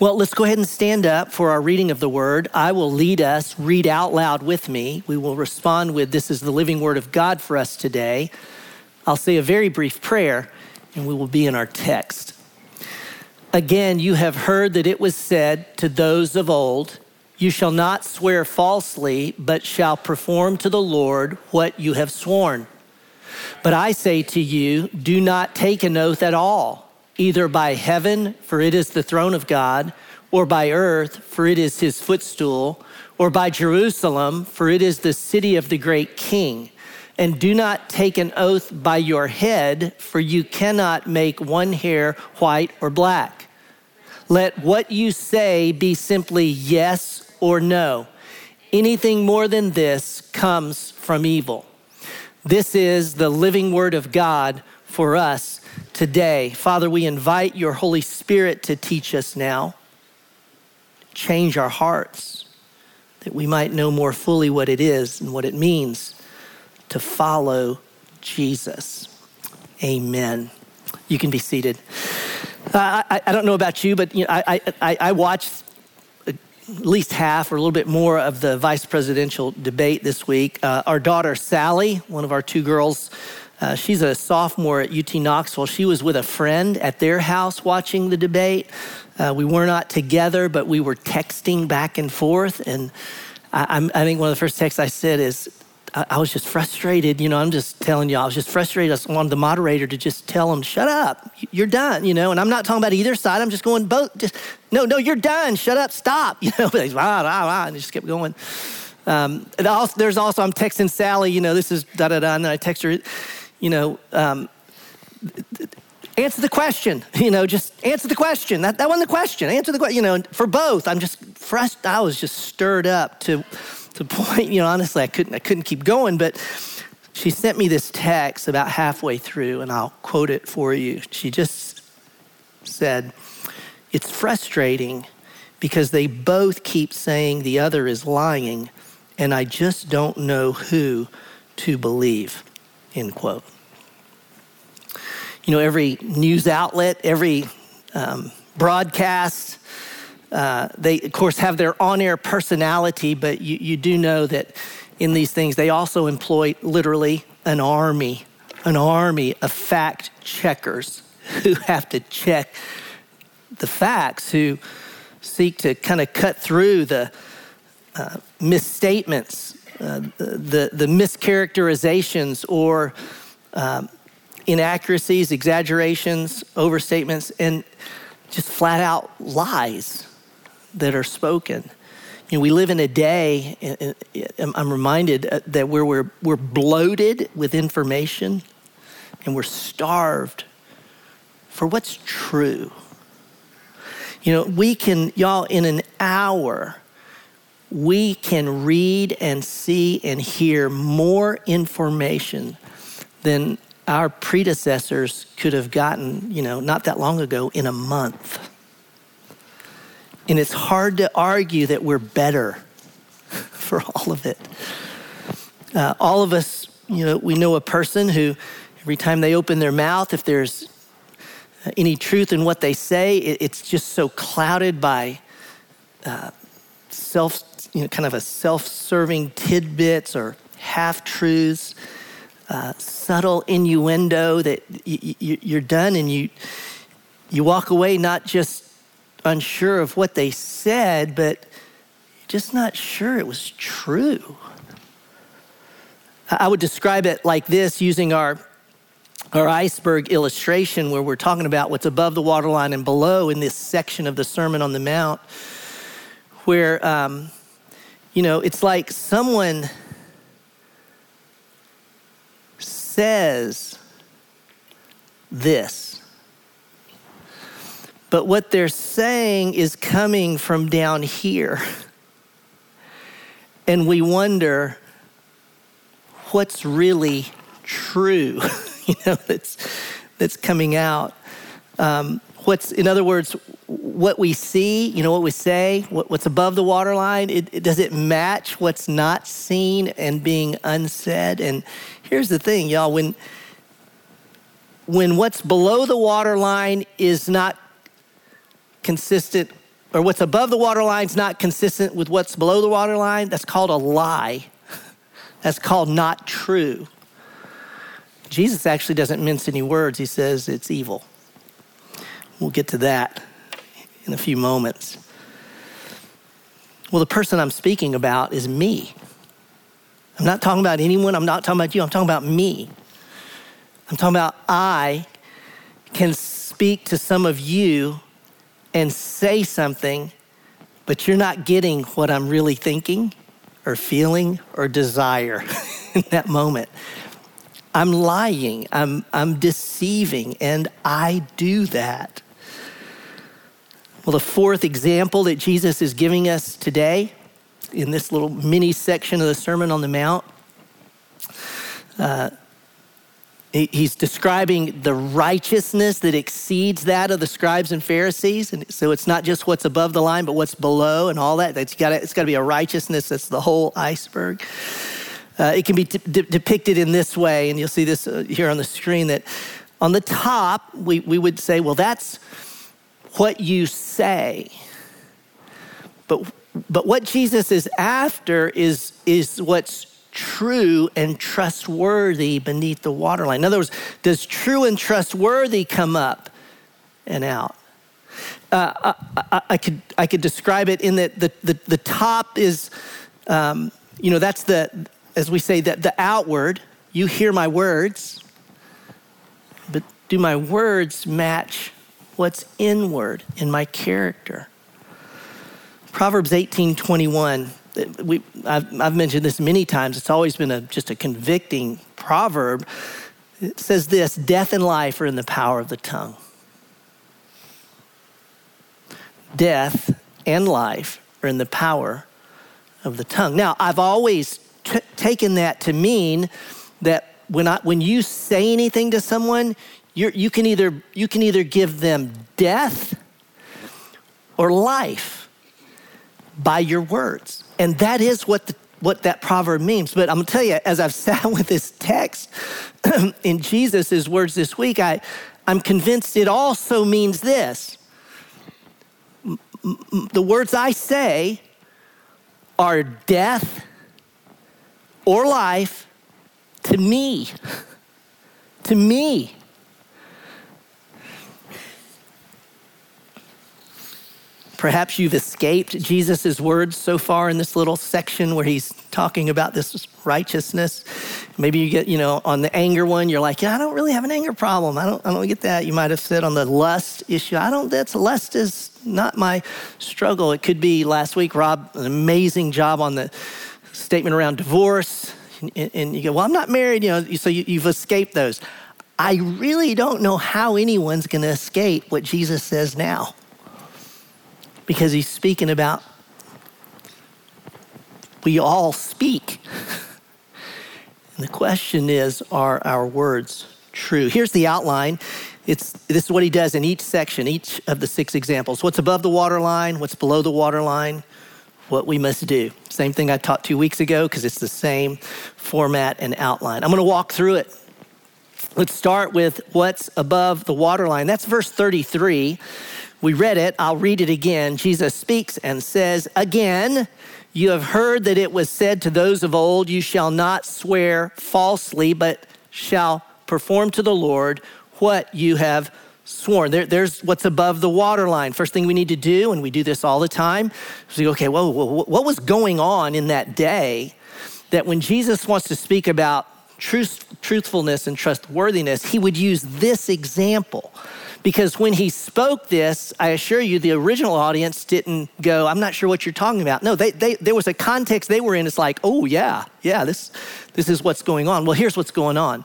Well, let's go ahead and stand up for our reading of the word. I will lead us, read out loud with me. We will respond with, This is the living word of God for us today. I'll say a very brief prayer, and we will be in our text. Again, you have heard that it was said to those of old, You shall not swear falsely, but shall perform to the Lord what you have sworn. But I say to you, do not take an oath at all either by heaven, for it is the throne of God, or by earth, for it is his footstool, or by Jerusalem, for it is the city of the great king. And do not take an oath by your head, for you cannot make one hair white or black. Let what you say be simply yes or no. Anything more than this comes from evil. This is the living word of God for us today. Father, we invite your Holy Spirit to teach us now, change our hearts, that we might know more fully what it is and what it means to follow Jesus. Amen. You can be seated. Uh, I, I, don't know about you, but you know, I, I, I watched at least half or a little bit more of the vice presidential debate this week. Uh, our daughter, Sally, one of our two girls, uh, she's a sophomore at UT Knoxville. She was with a friend at their house watching the debate. Uh, we were not together, but we were texting back and forth. And I, I, think one of the first texts I said is, I, I, was just frustrated. You know, I'm just telling you, I was just frustrated. I wanted the moderator to just tell him, shut up, you're done, you know. And I'm not talking about either side. I'm just going both, just, no, no, you're done, shut up, stop. You know, but he's, ah, ah, ah, and he just kept going. Um, there's also, I'm texting Sally, you know, this is da da da, and then I text her, you know, um, answer the question, you know, just answer the question. That, that wasn't the question. Answer the question, you know, for both. I'm just frustrated. I was just stirred up to, to the point, you know, honestly, I couldn't, I couldn't keep going, but she sent me this text about halfway through, and I'll quote it for you. She just said, It's frustrating because they both keep saying the other is lying, and I just don't know who to believe end quote. You know, every news outlet, every um, broadcast, uh, they, of course, have their on air personality, but you, you do know that in these things, they also employ literally an army, an army of fact checkers who have to check the facts, who seek to kind of cut through the uh, misstatements uh, the, the mischaracterizations or um, inaccuracies, exaggerations, overstatements, and just flat out lies that are spoken. You know, we live in a day, I'm reminded uh, that where we're, we're bloated with information and we're starved for what's true. You know, we can, y'all, in an hour, we can read and see and hear more information than our predecessors could have gotten, you know, not that long ago in a month. And it's hard to argue that we're better for all of it. Uh, all of us, you know, we know a person who every time they open their mouth, if there's any truth in what they say, it, it's just so clouded by uh, self you know, kind of a self-serving tidbits or half-truths, uh, subtle innuendo that y- y- you're done and you you walk away not just unsure of what they said, but just not sure it was true. I would describe it like this using our our iceberg illustration where we're talking about what's above the waterline and below in this section of the Sermon on the Mount, where um, you know, it's like someone says this, but what they're saying is coming from down here. And we wonder what's really true, you know, that's, that's coming out. Um, what's, in other words, what we see, you know, what we say, what, what's above the waterline, it, it, does it match what's not seen and being unsaid? And here's the thing, y'all, when, when what's below the waterline is not consistent or what's above the waterline is not consistent with what's below the waterline, that's called a lie. That's called not true. Jesus actually doesn't mince any words. He says it's evil. We'll get to that in a few moments. Well, the person I'm speaking about is me. I'm not talking about anyone. I'm not talking about you. I'm talking about me. I'm talking about I can speak to some of you and say something, but you're not getting what I'm really thinking or feeling or desire in that moment. I'm lying, I'm, I'm deceiving, and I do that. Well, the fourth example that Jesus is giving us today in this little mini section of the Sermon on the Mount, uh, he's describing the righteousness that exceeds that of the scribes and Pharisees. And so it's not just what's above the line, but what's below and all that. It's got it's to be a righteousness that's the whole iceberg. Uh, it can be de- depicted in this way, and you'll see this uh, here on the screen that on the top, we, we would say, well, that's what you say. But, but what Jesus is after is, is what's true and trustworthy beneath the waterline. In other words, does true and trustworthy come up and out? Uh, I, I, I, could, I could describe it in that the, the, the top is, um, you know, that's the, as we say, that the outward. You hear my words, but do my words match what's inward in my character. Proverbs 18 21. We, I've, I've mentioned this many times. It's always been a, just a convicting proverb. It says this Death and life are in the power of the tongue. Death and life are in the power of the tongue. Now, I've always t- taken that to mean that when, I, when you say anything to someone, you're, you, can either, you can either give them death or life by your words. And that is what, the, what that proverb means. But I'm gonna tell you, as I've sat with this text in Jesus' words this week, I, I'm convinced it also means this. The words I say are death or life to me. to me. Perhaps you've escaped Jesus' words so far in this little section where he's talking about this righteousness. Maybe you get, you know, on the anger one, you're like, yeah, I don't really have an anger problem. I don't, I don't get that. You might have said on the lust issue, I don't, that's lust is not my struggle. It could be last week, Rob, an amazing job on the statement around divorce. And, and you go, well, I'm not married, you know, so you, you've escaped those. I really don't know how anyone's going to escape what Jesus says now because he's speaking about we all speak. And the question is are our words true? Here's the outline. It's, this is what he does in each section, each of the six examples. What's above the waterline, what's below the waterline, what we must do. Same thing I taught two weeks ago because it's the same format and outline. I'm going to walk through it. Let's start with what's above the waterline. That's verse 33. We read it, I'll read it again. Jesus speaks and says, Again, you have heard that it was said to those of old, You shall not swear falsely, but shall perform to the Lord what you have sworn. There, there's what's above the waterline. First thing we need to do, and we do this all the time, is we go, okay, whoa, what was going on in that day that when Jesus wants to speak about truth, truthfulness and trustworthiness, he would use this example because when he spoke this, I assure you, the original audience didn't go, I'm not sure what you're talking about. No, they, they, there was a context they were in. It's like, oh, yeah, yeah, this, this is what's going on. Well, here's what's going on.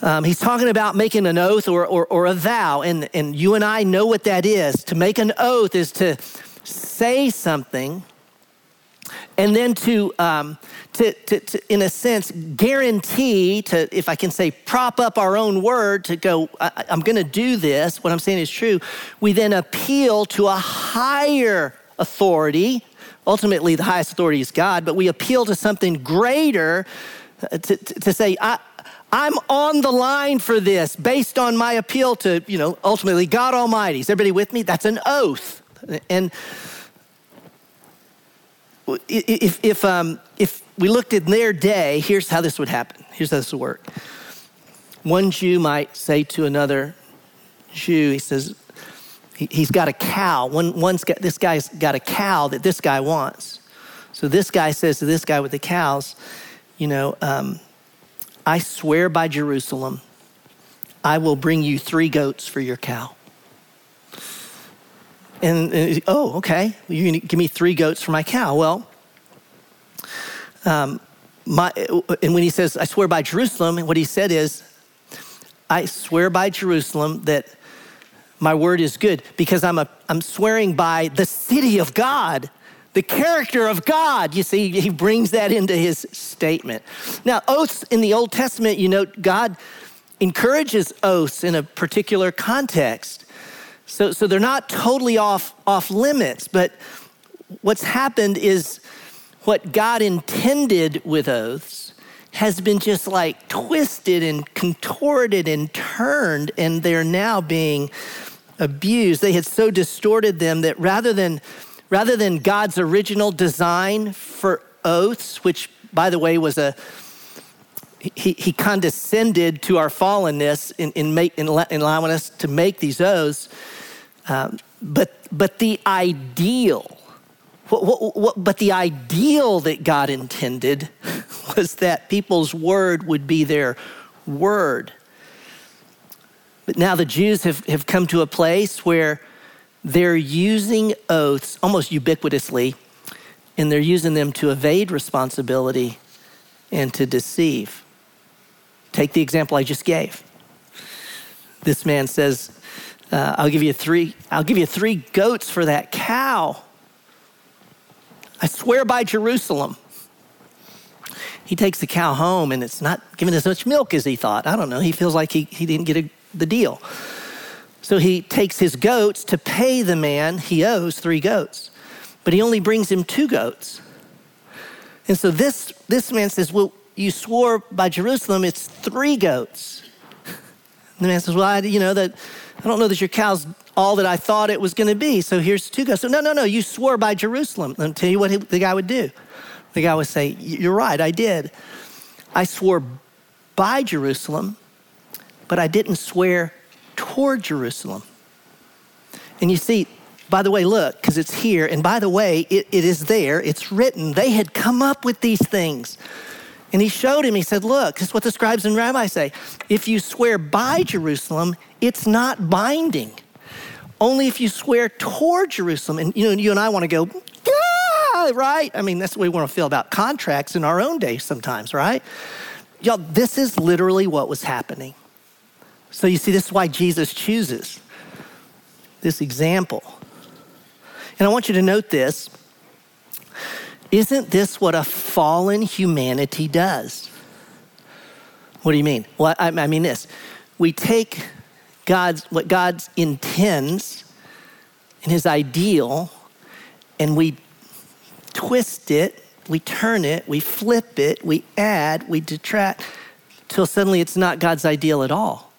Um, he's talking about making an oath or, or, or a vow, and, and you and I know what that is. To make an oath is to say something and then to, um, to, to, to, in a sense, guarantee to, if I can say, prop up our own word to go, I, am going to do this, what I'm saying is true. We then appeal to a higher authority. Ultimately, the highest authority is God, but we appeal to something greater uh, to, to, to say, I, I'm on the line for this based on my appeal to, you know, ultimately God Almighty. Is everybody with me? That's an oath. And if, if, um, if we looked in their day, here's how this would happen. Here's how this would work. One Jew might say to another Jew, he says, he, has got a cow. One, one's got, this guy's got a cow that this guy wants. So this guy says to this guy with the cows, you know, um, I swear by Jerusalem, I will bring you three goats for your cow. And, and oh, okay, you're gonna give me three goats for my cow. Well, um, my, and when he says, I swear by Jerusalem, what he said is, I swear by Jerusalem that my word is good because I'm, a, I'm swearing by the city of God, the character of God. You see, he brings that into his statement. Now, oaths in the Old Testament, you know, God encourages oaths in a particular context. So, so they're not totally off, off limits, but what's happened is what God intended with oaths has been just like twisted and contorted and turned, and they're now being abused. They had so distorted them that rather than, rather than God's original design for oaths, which, by the way, was a he, he condescended to our fallenness in, in, make, in, in allowing us to make these oaths. Um, but, but the ideal, what, what, what, but the ideal that God intended was that people's word would be their word. But now the Jews have, have come to a place where they're using oaths almost ubiquitously, and they're using them to evade responsibility and to deceive. Take the example I just gave. This man says, uh, I'll give you three, I'll give you three goats for that cow. I swear by Jerusalem. He takes the cow home and it's not giving as much milk as he thought. I don't know. He feels like he, he didn't get a the deal. So he takes his goats to pay the man he owes three goats, but he only brings him two goats. And so this, this man says, Well, you swore by Jerusalem, it's three goats. And the man says, Well, I, you know, that I don't know that your cow's all that I thought it was going to be. So here's two goats. So, no, no, no, you swore by Jerusalem. Me tell you what the guy would do. The guy would say, You're right, I did. I swore by Jerusalem, but I didn't swear toward Jerusalem. And you see, by the way, look, because it's here, and by the way, it, it is there, it's written. They had come up with these things. And he showed him, he said, Look, this is what the scribes and rabbis say. If you swear by Jerusalem, it's not binding. Only if you swear toward Jerusalem. And you know, you and I want to go, yeah, right? I mean, that's the way we want to feel about contracts in our own day sometimes, right? Y'all, this is literally what was happening. So you see, this is why Jesus chooses this example. And I want you to note this. Isn't this what a fallen humanity does? What do you mean? Well, I, mean this. We take God's what God intends and his ideal, and we twist it, we turn it, we flip it, we add, we detract, till suddenly it's not God's ideal at all.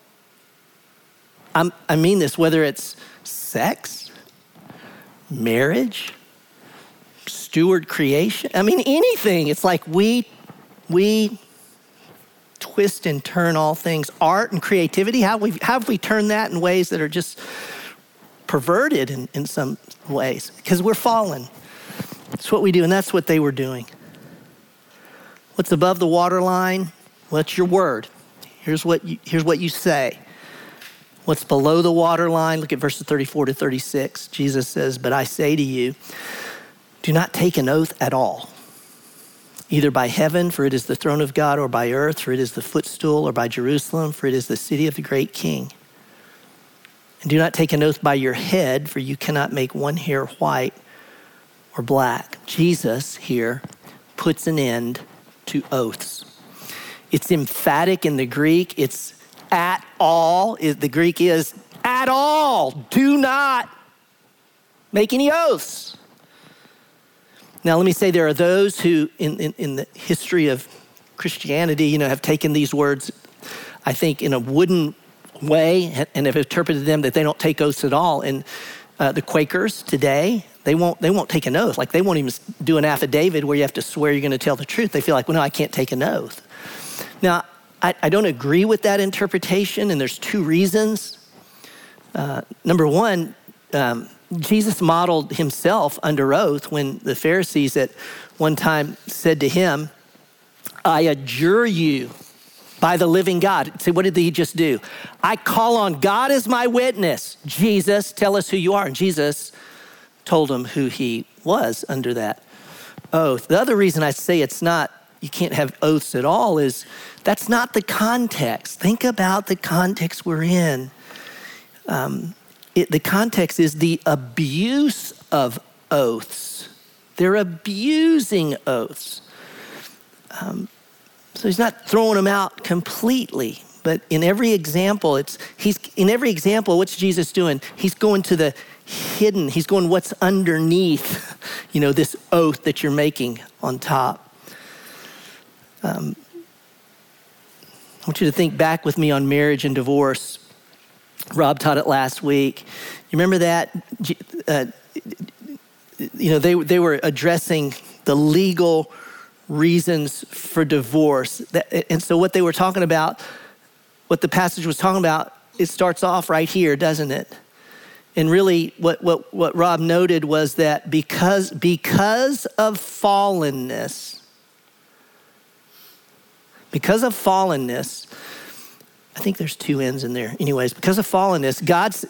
I'm, i mean this, whether it's sex, marriage, steward creation, I mean anything. It's like we, we twist and turn all things. Art and creativity, how, we, have we turned that in ways that are just perverted in, in some ways? Because we're fallen. That's what we do, and that's what they were doing. What's above the waterline? What's your word? Here's what you, here's what you say. What's below the waterline? Look at verses 34 to 36. Jesus says, But I say to you, do not take an oath at all, either by heaven, for it is the throne of God, or by earth, for it is the footstool, or by Jerusalem, for it is the city of the great king. And do not take an oath by your head, for you cannot make one hair white or black. Jesus here puts an end to oaths. It's emphatic in the Greek, it's at all. The Greek is at all. Do not make any oaths. Now, let me say there are those who, in, in, in, the history of Christianity, you know, have taken these words, I think, in a wooden way and have interpreted them that they don't take oaths at all. And Uh, the Quakers today, they won't, they won't take an oath. Like they won't even do an affidavit where you have to swear you're going to tell the truth. They feel like, well, no, I can't take an oath. Now, I, I don't agree with that interpretation, and there's two reasons. Uh, number one, um, Jesus modeled himself under oath when the Pharisees at one time said to him, I adjure you by the living God. See, what did he just do? I call on God as my witness. Jesus, tell us who you are. And Jesus told him who he was under that oath. The other reason I say it's not, you can't have oaths at all is that's not the context. Think about the context we're in. Um, it, the context is the abuse of oaths. They're abusing oaths. Um, so he's not throwing them out completely, but in every example, it's he's in every example, what's Jesus doing? He's going to the hidden. He's going what's underneath, you know, this oath that you're making on top. Um, I want you to think back with me on marriage and divorce. Rob taught it last week. You remember that? Uh, you know, they, they were addressing the legal reasons for divorce. And so, what they were talking about, what the passage was talking about, it starts off right here, doesn't it? And really, what, what, what Rob noted was that because, because of fallenness, because of fallenness, I think there's two ends in there. Anyways, because of fallenness, God's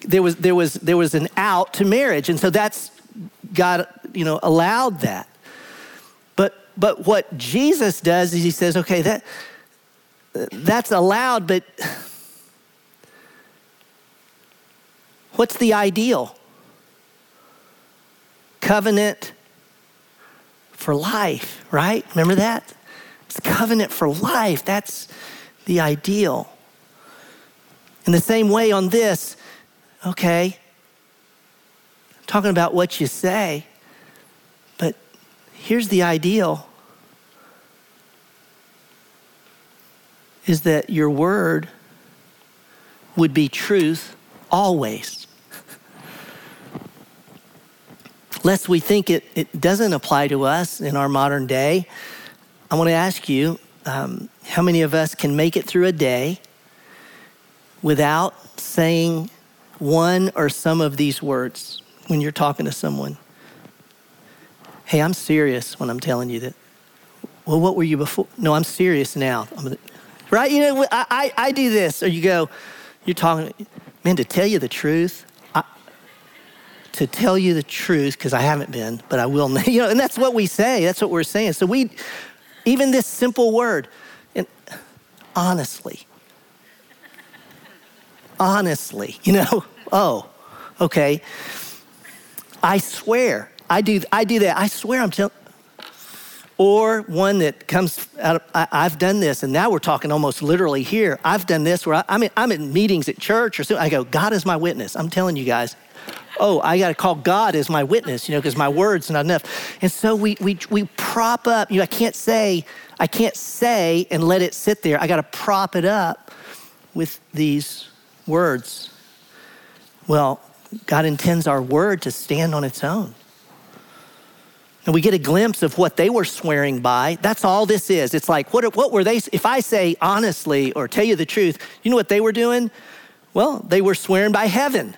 there was there was there was an out to marriage, and so that's God, you know, allowed that. But but what Jesus does is he says, okay, that, that's allowed, but what's the ideal? Covenant for life, right? Remember that? It's covenant for life. That's the ideal. In the same way, on this, okay, talking about what you say, but Here's the ideal is that your word would be truth always. Lest we think it, it doesn't apply to us in our modern day, I want to ask you um, how many of us can make it through a day without saying one or some of these words when you're talking to someone? Hey, I'm serious when I'm telling you that. Well, what were you before? No, I'm serious now. I'm right? You know, I, I, I, do this. Or you go, you're talking, man, to tell you the truth, to tell you the truth, because I haven't been, but I will. You know, and that's what we say. That's what we're saying. So we, even this simple word, and honestly, honestly, you know, oh, okay. I swear I do, I do that. I swear I'm telling. Or one that comes out of, I, have done this, and now we're talking almost literally here. I've done this where I, I mean, I'm in meetings at church or something. I go, God is my witness. I'm telling you guys, oh, I got to call God as my witness, you know, because my word's not enough. And so we, we, we prop up, you know, I can't say, I can't say and let it sit there. I got to prop it up with these words. Well, God intends our word to stand on its own. And we get a glimpse of what they were swearing by. That's all this is. It's like, what, what were they? If I say honestly or tell you the truth, you know what they were doing? Well, they were swearing by heaven.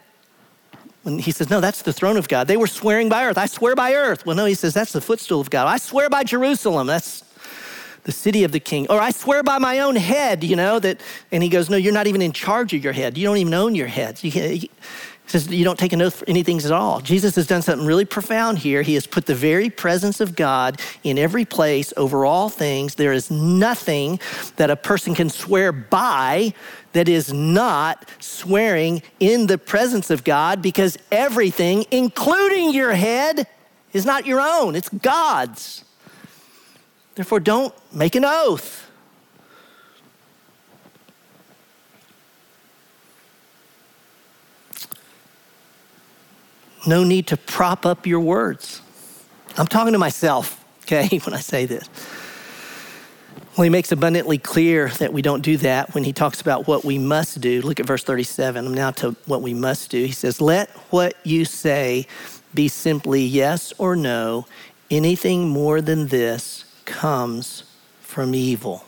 When he says, no, that's the throne of God. They were swearing by earth. I swear by earth. Well, no, he says, that's the footstool of God. I swear by Jerusalem. That's the city of the king. Or I swear by my own head, you know, that, and he goes, no, you're not even in charge of your head. You don't even own your head. You, says you don't take an oath for anything at all. Jesus has done something really profound here. He has put the very presence of God in every place over all things. There is nothing that a person can swear by that is not swearing in the presence of God because everything, including your head, is not your own, it's God's. Therefore, don't make an oath. no need to prop up your words. I'm talking to myself, okay, when I say this. Well, he makes abundantly clear that we don't do that when he talks about what we must do. Look at verse 37. Now to what we must do. He says, Let what you say be simply yes or no. Anything more than this comes from evil.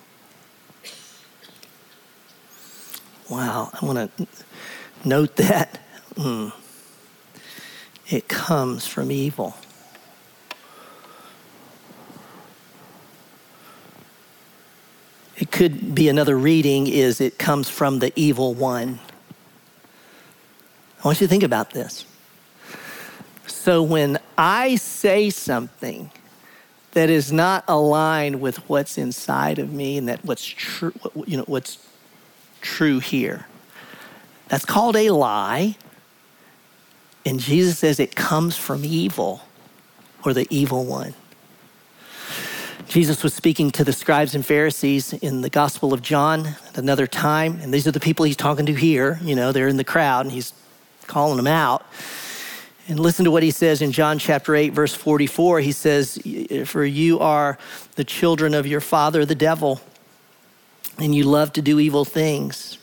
Wow, I want to note that. Mm. It comes from evil. It could be another reading is it comes from the evil one. I want you to think about this. So when I say something that is not aligned with what's inside of me and that what's true, you know, what's true here, that's called a lie. And Jesus says it comes from evil or the evil one. Jesus was speaking to the scribes and Pharisees in the Gospel of John at another time. And these are the people he's talking to here. You know, they're in the crowd and he's calling them out. And listen to what he says in John chapter 8, verse 44. He says, For you are the children of your father, the devil, and you love to do evil things,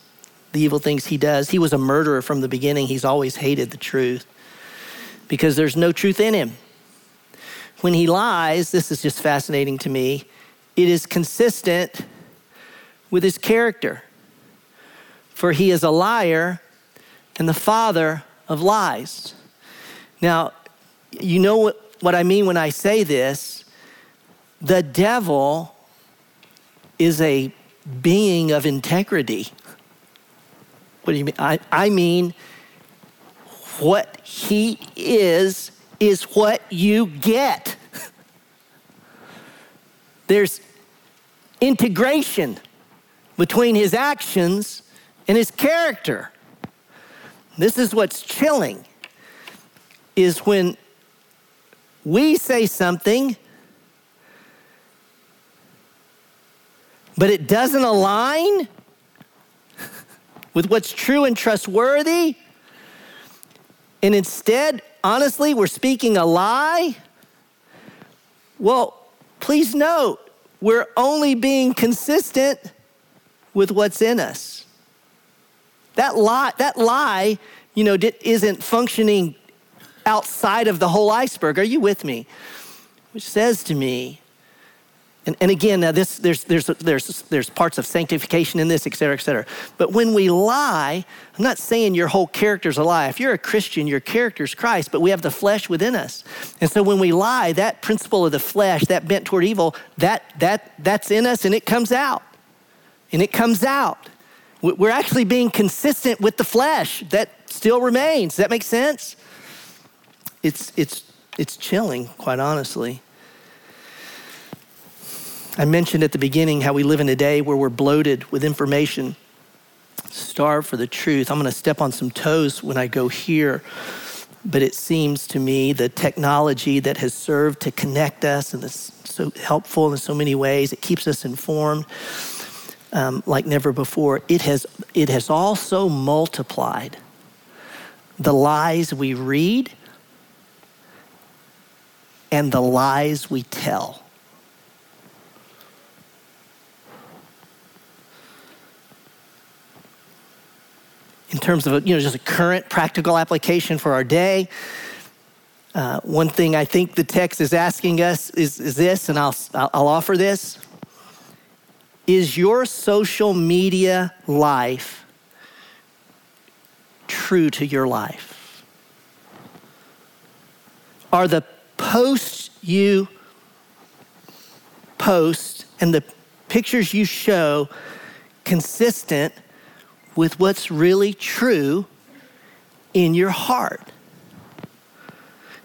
the evil things he does. He was a murderer from the beginning. He's always hated the truth because there's no truth in him. When he lies, this is just fascinating to me, it is consistent with his character. For he is a liar and the father of lies. Now, you know what, what I mean when I say this. The devil is a being of integrity. What do you mean? I, I mean, what he is is what you get. There's integration between his actions and his character. This is what's chilling is when we say something but it doesn't align with what's true and trustworthy and instead honestly, we're speaking a lie? Well, please note, we're only being consistent with what's in us. That lie, that lie, you know, isn't functioning outside of the whole iceberg. Are you with me? Which says to me, and, and again, now this, there's, there's, there's, there's parts of sanctification in this, et cetera, et cetera. But when we lie, I'm not saying your whole character's a lie. If you're a Christian, your character's Christ, but we have the flesh within us. And so when we lie, that principle of the flesh, that bent toward evil, that, that, that's in us and it comes out. And it comes out. We're actually being consistent with the flesh that still remains. Does that make sense? It's, it's, it's chilling, quite honestly. I mentioned at the beginning how we live in a day where we're bloated with information, starved for the truth. I'm going to step on some toes when I go here, but it seems to me the technology that has served to connect us and is so helpful in so many ways, it keeps us informed um, like never before. It has, it has also multiplied the lies we read and the lies we tell. In terms of you know just a current practical application for our day. Uh, one thing I think the text is asking us is, is this, and I'll, I'll offer this. Is your social media life true to your life? Are the posts you post and the pictures you show consistent with what's really true in your heart.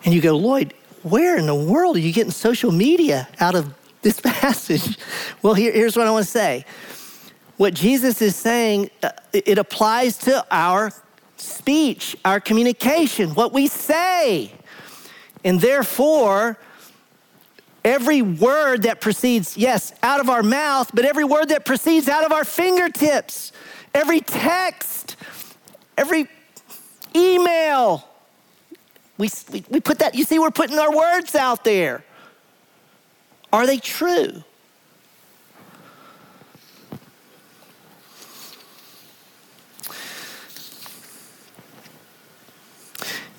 And you go, Lloyd, where in the world are you getting social media out of this passage? Well, here, here's what I want to say. What Jesus is saying, uh, it applies to our speech, our communication, what we say. And therefore, every word that proceeds, yes, out of our mouth, but every word that proceeds out of our fingertips every text, every email. We, we, we put that, you see, we're putting our words out there. Are they true?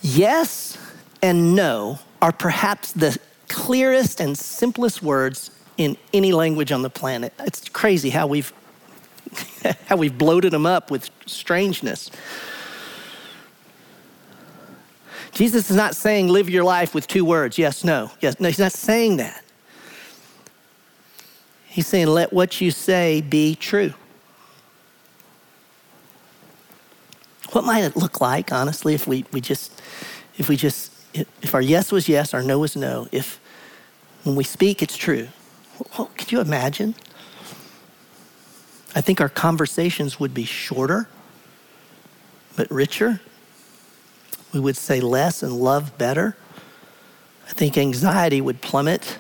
Yes and no are perhaps the clearest and simplest words in any language on the planet. It's crazy how we've how we've bloated them up with strangeness. Jesus is not saying live your life with two words, yes, no. Yes, no, he's not saying that. He's saying let what you say be true. What might it look like, honestly, if we, we just if we just if our yes was yes, our no was no, if when we speak it's true. Well, could you imagine? I think our conversations would be shorter, but richer. We would say less and love better. I think anxiety would plummet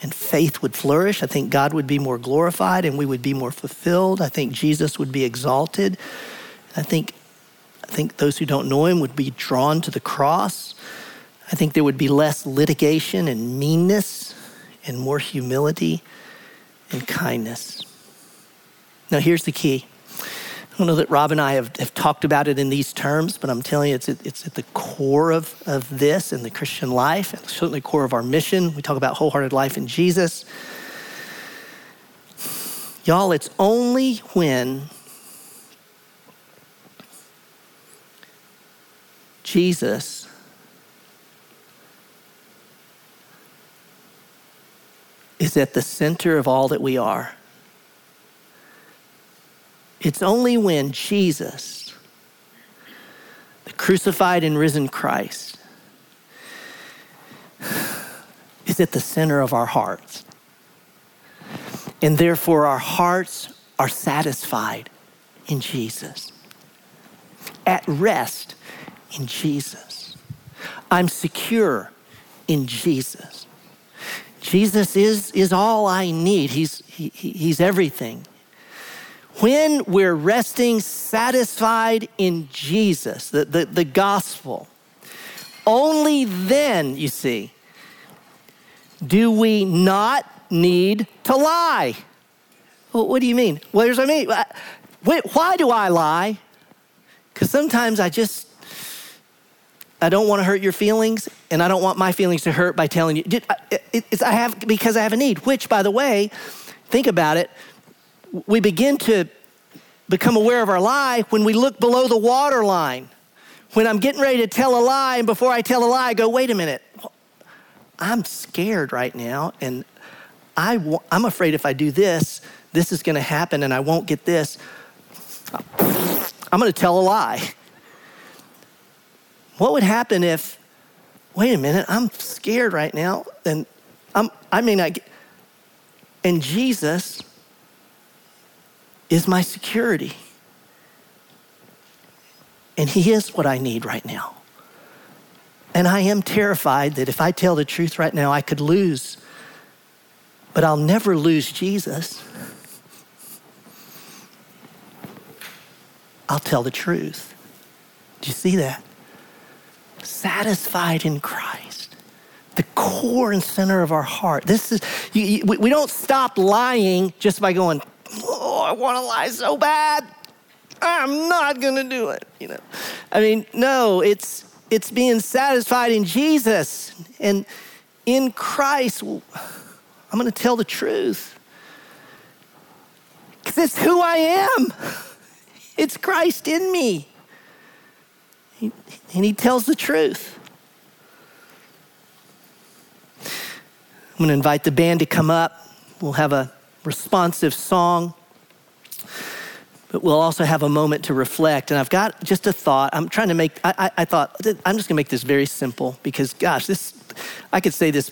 and faith would flourish. I think God would be more glorified and we would be more fulfilled. I think Jesus would be exalted. I think, I think those who don't know him would be drawn to the cross. I think there would be less litigation and meanness and more humility and kindness. Now, here's the key. I don't know that Rob and I have, have talked about it in these terms, but I'm telling you, it's, it's at the core of, of this and the Christian life, and certainly core of our mission. We talk about wholehearted life in Jesus. Y'all, it's only when Jesus is at the center of all that we are. It's only when Jesus, the crucified and risen Christ, is at the center of our hearts. And therefore, our hearts are satisfied in Jesus, at rest in Jesus. I'm secure in Jesus. Jesus is, is all I need. He's, he, he's everything. When we're resting satisfied in Jesus, the, the, the gospel, only then, you see, do we not need to lie. Well, what do you mean? What does I mean? Why do I lie? Because sometimes I just I don't want to hurt your feelings, and I don't want my feelings to hurt by telling you. It's I have because I have a need. Which, by the way, think about it. We begin to become aware of our lie when we look below the waterline. When I'm getting ready to tell a lie, and before I tell a lie, I go, "Wait a minute, I'm scared right now, and I w- I'm afraid if I do this, this is going to happen, and I won't get this." I'm going to tell a lie. What would happen if, wait a minute, I'm scared right now, and I'm, I may not get, and Jesus is my security. And He is what I need right now. And I am terrified that if I tell the truth right now, I could lose. But I'll never lose Jesus. I'll tell the truth. Do you see that? satisfied in Christ, the core and center of our heart. This is, you, you, we don't stop lying just by going, oh, I want to lie so bad. I'm not going to do it. You know, I mean, no, it's, it's being satisfied in Jesus and in Christ. I'm going to tell the truth because it's who I am. It's Christ in me and he tells the truth. I'm going to invite the band to come up. We'll have a responsive song, but we'll also have a moment to reflect. And I've got just a thought. I'm trying to make, I, I, I thought, I'm just going to make this very simple because, gosh, this, I could say this,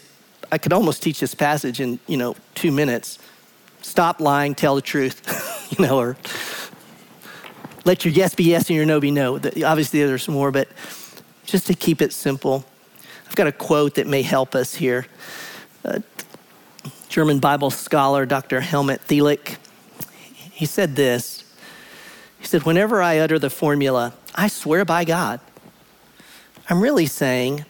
I could almost teach this passage in, you know, two minutes. Stop lying, tell the truth, you know, or let your yes be yes and your no be no. Obviously, there's more, but just to keep it simple, I've got a quote that may help us here. German Bible scholar Dr. Helmut Thielicke, he said this. He said, Whenever I utter the formula, I swear by God, I'm really saying,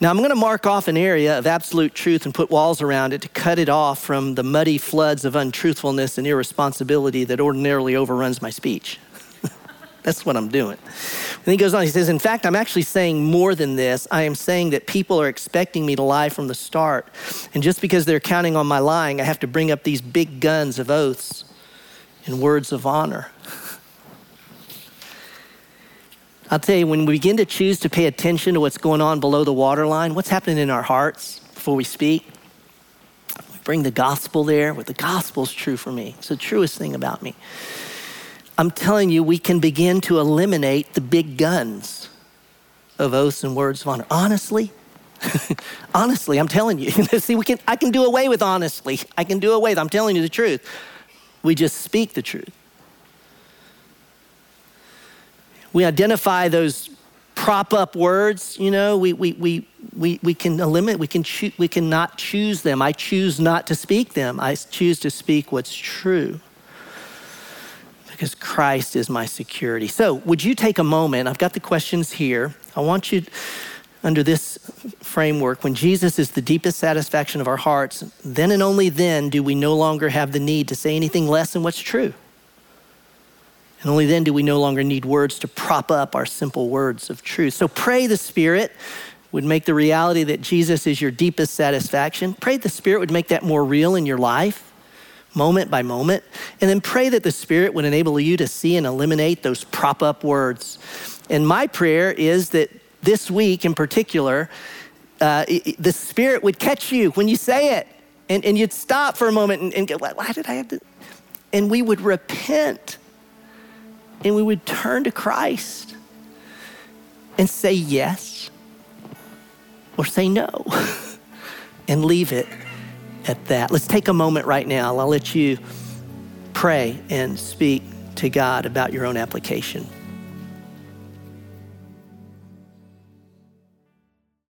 now I'm going to mark off an area of absolute truth and put walls around it to cut it off from the muddy floods of untruthfulness and irresponsibility that ordinarily overruns my speech. That's what I'm doing. And he goes on, he says, In fact, I'm actually saying more than this. I am saying that people are expecting me to lie from the start. And just because they're counting on my lying, I have to bring up these big guns of oaths and words of honor. I'll tell you, when we begin to choose to pay attention to what's going on below the waterline, what's happening in our hearts before we speak, we bring the gospel there. What the gospel is true for me. It's the truest thing about me. I'm telling you, we can begin to eliminate the big guns of oaths and words of honor. Honestly, honestly, I'm telling you. See, we can, I can do away with honestly. I can do away with, I'm telling you the truth. We just speak the truth. we identify those prop up words, you know, we, we, we, we, we can eliminate, we can, choo- we can not choose them. I choose not to speak them. I choose to speak what's true because Christ is my security. So, would you take a moment? I've got the questions here. I want you, under this framework, when Jesus is the deepest satisfaction of our hearts, then and only then do we no longer have the need to say anything less than what's true. And only then do we no longer need words to prop up our simple words of truth. So pray the Spirit would make the reality that Jesus is your deepest satisfaction. Pray the Spirit would make that more real in your life, moment by moment. And then pray that the Spirit would enable you to see and eliminate those prop up words. And my prayer is that this week in particular, uh, the Spirit would catch you when you say it. And, and you'd stop for a moment and, and go, why did I have to? And we would repent and we would turn to Christ and say yes or say no and leave it at that. Let's take a moment right now. I'll let you pray and speak to God about your own application.